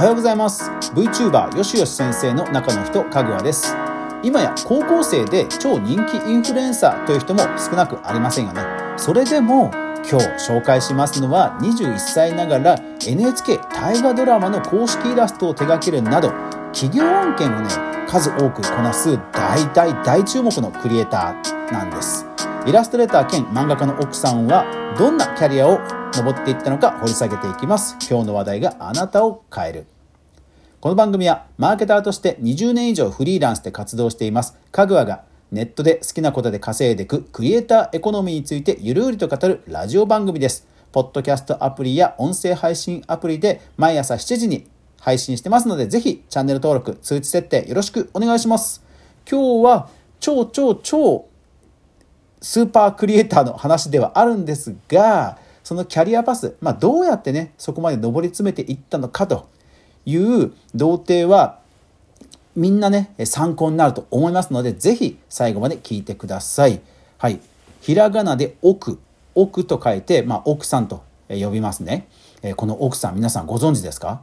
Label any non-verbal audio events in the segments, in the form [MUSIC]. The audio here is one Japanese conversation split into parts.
おはようございます。VTuber よしよし先生の中の人かぐわです。今や高校生で超人気インフルエンサーという人も少なくありませんよね。それでも今日紹介しますのは21歳ながら NHK 大河ドラマの公式イラストを手掛けるなど企業案件をね数多くこなす大大大注目のクリエイターなんです。イラストレーター兼漫画家の奥さんはどんなキャリアを上っていったのか掘り下げていきます。今日の話題があなたを変える。この番組はマーケターとして20年以上フリーランスで活動しています。かぐわがネットで好きなことで稼いでいくクリエイターエコノミーについてゆるりと語るラジオ番組です。ポッドキャストアプリや音声配信アプリで毎朝7時に配信してますのでぜひチャンネル登録通知設定よろしくお願いします。今日は超超超スーパークリエイターの話ではあるんですがそのキャリアパス、まあ、どうやってねそこまで上り詰めていったのかという童貞はみんなね参考になると思いますので是非最後まで聞いてください。はい、ひらがなで奥奥と書いて、まあ、奥さんと呼びますね。この奥さん皆さんご存知ですか？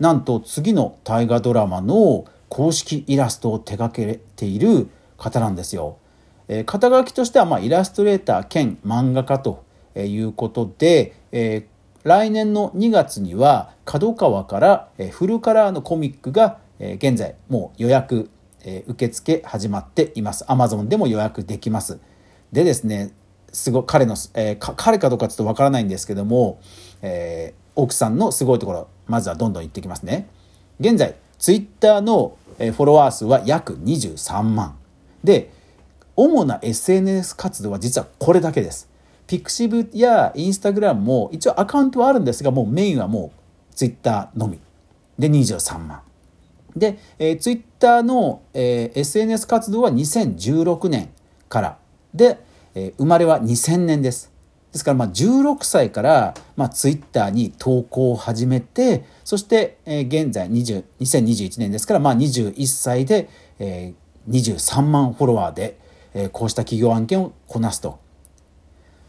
なんと次の大河ドラマの公式イラストを手掛けている方なんですよ。え肩書きとしては、まあ、イラストレーター兼漫画家ということで、えー、来年の2月には角川からフルカラーのコミックが現在もう予約受付始まっています。Amazon でも予約できます。でですね、すご彼の、えー、彼かどうかちょっとわからないんですけども、えー、奥さんのすごいところ、まずはどんどん言ってきますね。現在、ツイッターのフォロワー数は約23万。で、主な SNS 活動は実はこれだけです。ピクシブやインスタグラムも一応アカウントはあるんですが、もうメインはもうツイッターのみ。で、23万。で、えー、ツイッターの、えー、SNS 活動は2016年からで、えー、生まれは2000年です。ですからまあ16歳から、まあ、ツイッターに投稿を始めてそして、えー、現在20 2021年ですから、まあ、21歳で、えー、23万フォロワーで、えー、こうした企業案件をこなすと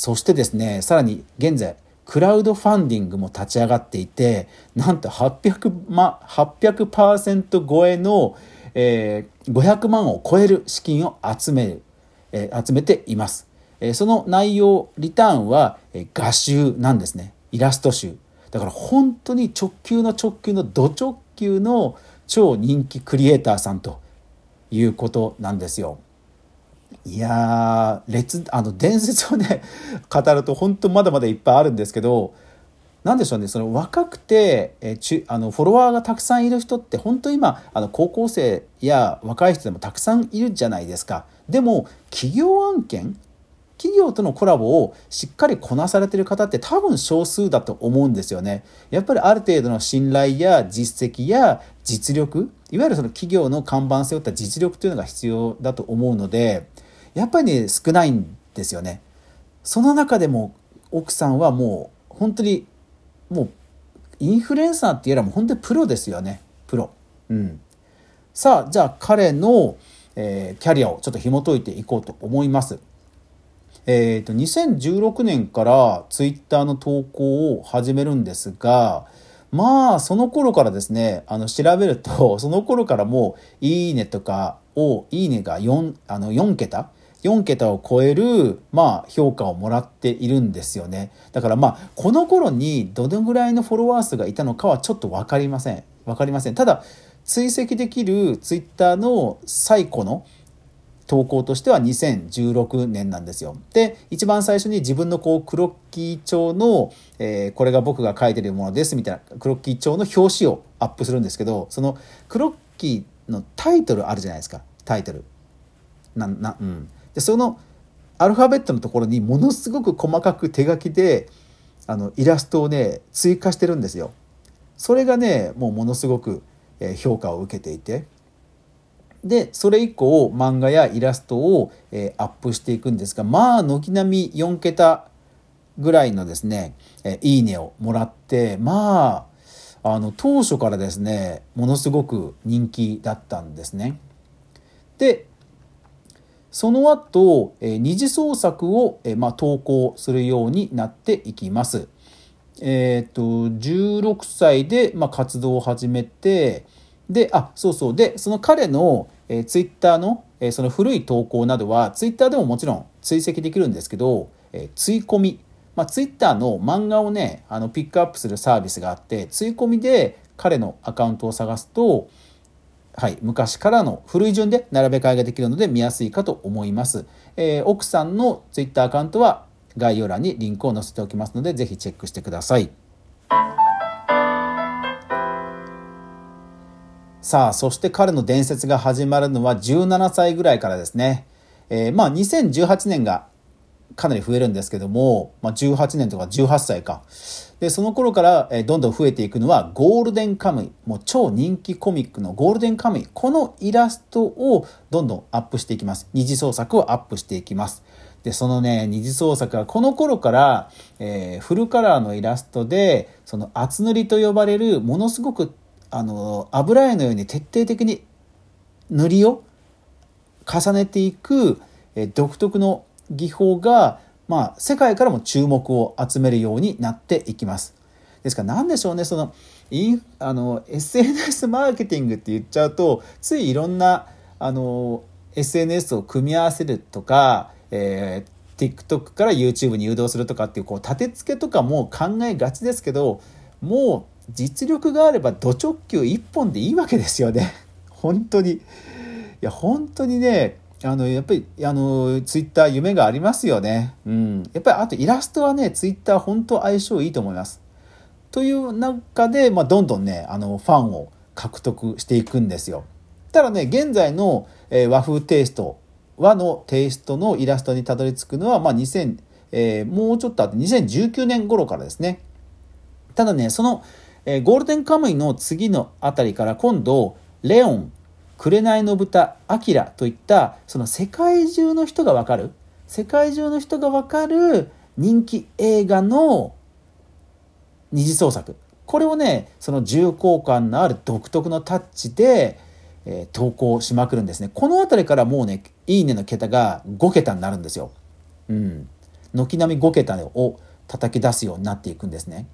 そしてですねさらに現在クラウドファンディングも立ち上がっていてなんと800%、ま、800超えの、えー、500万を超える資金を集める、えー、集めています。えー、その内容リターンは、えー、画集なんですねイラスト集だから本当に直球の直球のド直球の超人気クリエイターさんということなんですよ。いや列あの伝説をね [LAUGHS] 語ると本当まだまだいっぱいあるんですけど何でしょうねその若くてえちあのフォロワーがたくさんいる人って本当今あの高校生や若い人でもたくさんいるじゃないですか。でも企業案件企業とのコラボをしっかりこなされてる方って多分少数だと思うんですよね。やっぱりある程度の信頼や実績や実力いわゆるその企業の看板背負った実力というのが必要だと思うのでやっぱりね少ないんですよね。その中でも奥さんはもう本当にもうインフルエンサーっていうよりも本当にプロですよねプロ。うん、さあじゃあ彼の、えー、キャリアをちょっと紐解いていこうと思います。えーと、2016年からツイッターの投稿を始めるんですがまあその頃からですねあの調べるとその頃からもう「いいね」とかを「いいね」が 4, あの4桁4桁を超える、まあ、評価をもらっているんですよね。だからまあ、この頃にどのぐらいのフォロワー数がいたのかはちょっと分かりません。分かりません。ただ、追跡できるツイッターの最古の投稿としては2016年なんですよ。で、一番最初に自分のこう、クロッキー帳の、えー、これが僕が書いてるものですみたいな、クロッキー帳の表紙をアップするんですけど、そのクロッキーのタイトルあるじゃないですか。タイトル。な、な、うん。でそのアルファベットのところにものすごく細かく手書きであのイラストをね追加してるんですよ。それがねもうものすごく評価を受けていてでそれ以降漫画やイラストを、えアップしていくんですがまあ軒並み4桁ぐらいのですね「えいいね」をもらってまああの当初からですねものすごく人気だったんですね。でその後、え二次創作を、えまあ、投稿するようになっていきます。えっ、と、16歳で、まあ、活動を始めて、で、あ、そうそう。で、その彼の、えー、ツイッターの、えー、その古い投稿などは、ツイッターでももちろん追跡できるんですけど、えー、追込み。まあ、ツイッターの漫画をね、あの、ピックアップするサービスがあって、追込みで彼のアカウントを探すと、はい、昔からの古い順で並べ替えができるので見やすいかと思います。えー、奥さんのツイッターアカウントは概要欄にリンクを載せておきますので、ぜひチェックしてください。さあ、そして彼の伝説が始まるのは17歳ぐらいからですね。えー、まあ2018年がかなり増えるんですけども、まあ、18年とか18歳か。で、その頃から、えどんどん増えていくのはゴールデンカムイ。もう超人気コミックのゴールデンカムイ。このイラストをどんどんアップしていきます。二次創作をアップしていきます。で、そのね、二次創作はこの頃から、えー、フルカラーのイラストで、その厚塗りと呼ばれるものすごくあの油絵のように徹底的に塗りを重ねていく、え独特の技法が、まあ、世界からも注目を集めるようになっていきます。ですから何でしょうねそのインあの SNS マーケティングって言っちゃうとついいろんなあの SNS を組み合わせるとか、えー、TikTok から YouTube に誘導するとかっていうこう立て付けとかも考えがちですけどもう実力があればド直球一本でいいわけですよね。本当に。いや、本当にね、あの、やっぱり、あの、ツイッター夢がありますよね。うん。やっぱり、あとイラストはね、ツイッター本当相性いいと思います。という中で、まあ、どんどんね、あの、ファンを獲得していくんですよ。ただね、現在の、えー、和風テイスト、和のテイストのイラストにたどり着くのは、まあ、2000、えー、もうちょっとあって2019年頃からですね。ただね、その、えー、ゴールデンカムイの次のあたりから今度、レオン、紅の豚、アキラといった、その世界中の人がわかる、世界中の人がわかる人気映画の二次創作。これをね、その重厚感のある独特のタッチで、えー、投稿しまくるんですね。この辺りからもうね、いいねの桁が5桁になるんですよ。うん。軒並み5桁を叩き出すようになっていくんですね。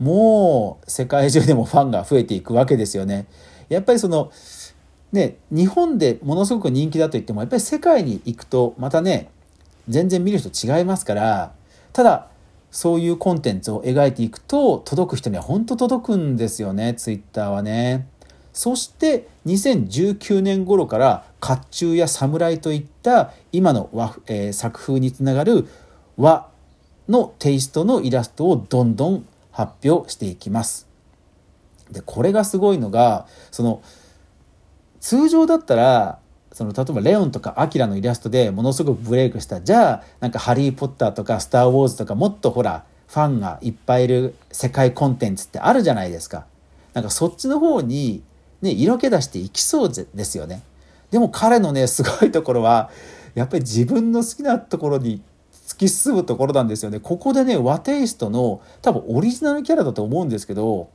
もう世界中でもファンが増えていくわけですよね。やっぱりそのね日本でものすごく人気だと言ってもやっぱり世界に行くとまたね全然見る人違いますからただそういうコンテンツを描いていくと届く人には本当届くんですよねツイッターはね。そして2019年頃から甲冑や侍といった今の和、えー、作風につながる和のテイストのイラストをどんどん発表していきます。で、これがすごいのが、その、通常だったら、その例えばレオンとかアキラのイラストでものすごくブレイクしたじゃあなんかハリー・ポッターとかスター・ウォーズとかもっとほらファンがいっぱいいる世界コンテンツってあるじゃないですかなんかそっちの方にね色気出していきそうですよねでも彼のねすごいところはやっぱり自分の好きなところに突き進むところなんですよね。ここでね、和テイストの多分オリジナルキャラだと思うんですけど、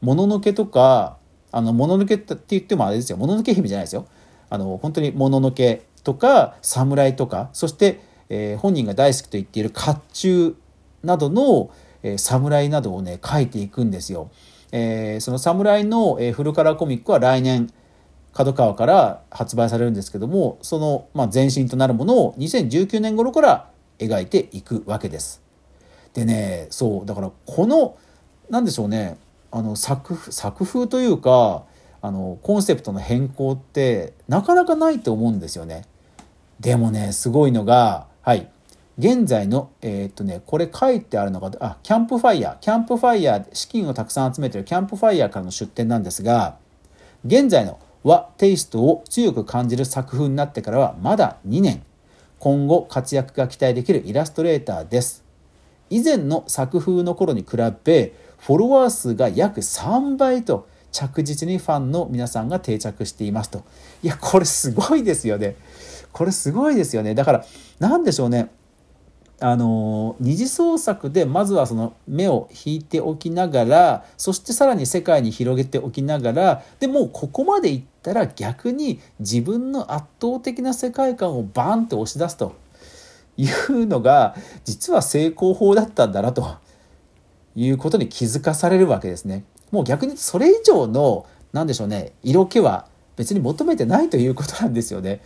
もののけとか、あの、もののけって言ってもあれですよ。もののけ姫じゃないですよ。あの、本当にもののけとか、侍とか、そして、えー、本人が大好きと言っている甲冑などの、えー、侍などをね、書いていくんですよ。えー、その侍の、えー、フルカラーコミックは来年、角川から発売されるんですけども、その、まあ、前身となるものを2019年頃から描いていくわけです。でねそうだからこの何でしょうねあの作作風というかあのコンセプトの変更ってなかなかないと思うんですよね。でもねすごいのがはい現在のえー、っとねこれ書いてあるのがあキャンプファイヤーキャンプファイヤー資金をたくさん集めてるキャンプファイヤーからの出典なんですが現在の和テイストを強く感じる作風になってからはまだ2年今後活躍が期待できるイラストレーターです。以前の作風の頃に比べ、フォロワー数が約3倍と着実にファンの皆さんが定着していますと。いや、これすごいですよね。これすごいですよね。だから、何でしょうね。あの二次創作でまずはその目を引いておきながらそしてさらに世界に広げておきながらでもここまでいったら逆に自分の圧倒的な世界観をバンって押し出すというのが実は成功法だったんだなということに気づかされるわけですね。もう逆にそれ以上の、なんでしょうね、色気は別に求めてないということなんですよね。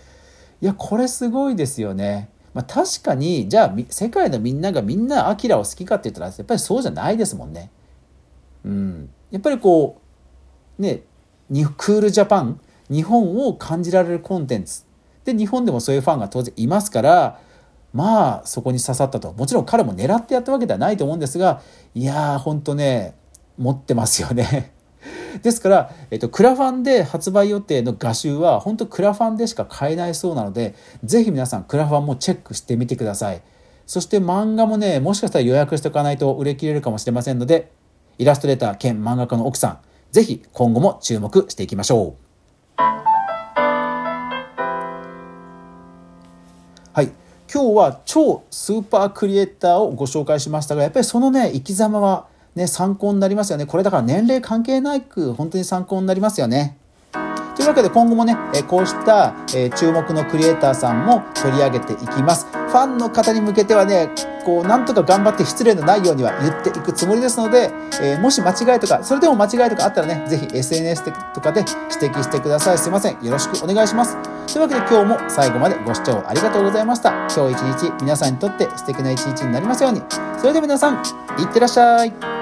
いや、これすごいですよね。まあ、確かに、じゃあ、世界のみんながみんなアキラを好きかって言ったら、やっぱりそうじゃないですもんね。うん。やっぱりこう、ね、クールジャパン、日本を感じられるコンテンツ。で、日本でもそういうファンが当然いますから、まあ、そこに刺さったと。もちろん彼も狙ってやったわけではないと思うんですが、いやー、ほんとね、持ってますよね。[LAUGHS] ですから、えっと、クラファンで発売予定の画集は、本当クラファンでしか買えないそうなので、ぜひ皆さんクラファンもチェックしてみてください。そして漫画もね、もしかしたら予約しておかないと売れ切れるかもしれませんので、イラストレーター兼漫画家の奥さん、ぜひ今後も注目していきましょう。はい。今日は超スーパークリエイターをご紹介しましたが、やっぱりそのね、生き様はね、参考になりますよね。これだから年齢関係なく、本当に参考になりますよね。というわけで今後もね、えこうしたえ注目のクリエイターさんも取り上げていきます。ファンの方に向けてはね、こう、なんとか頑張って失礼のないようには言っていくつもりですので、えー、もし間違いとか、それでも間違いとかあったらね、ぜひ SNS とかで指摘してください。すいません。よろしくお願いします。というわけで今日も最後までご視聴ありがとうございました。今日一日皆さんにとって素敵な一日になりますように。それでは皆さん、いってらっしゃい。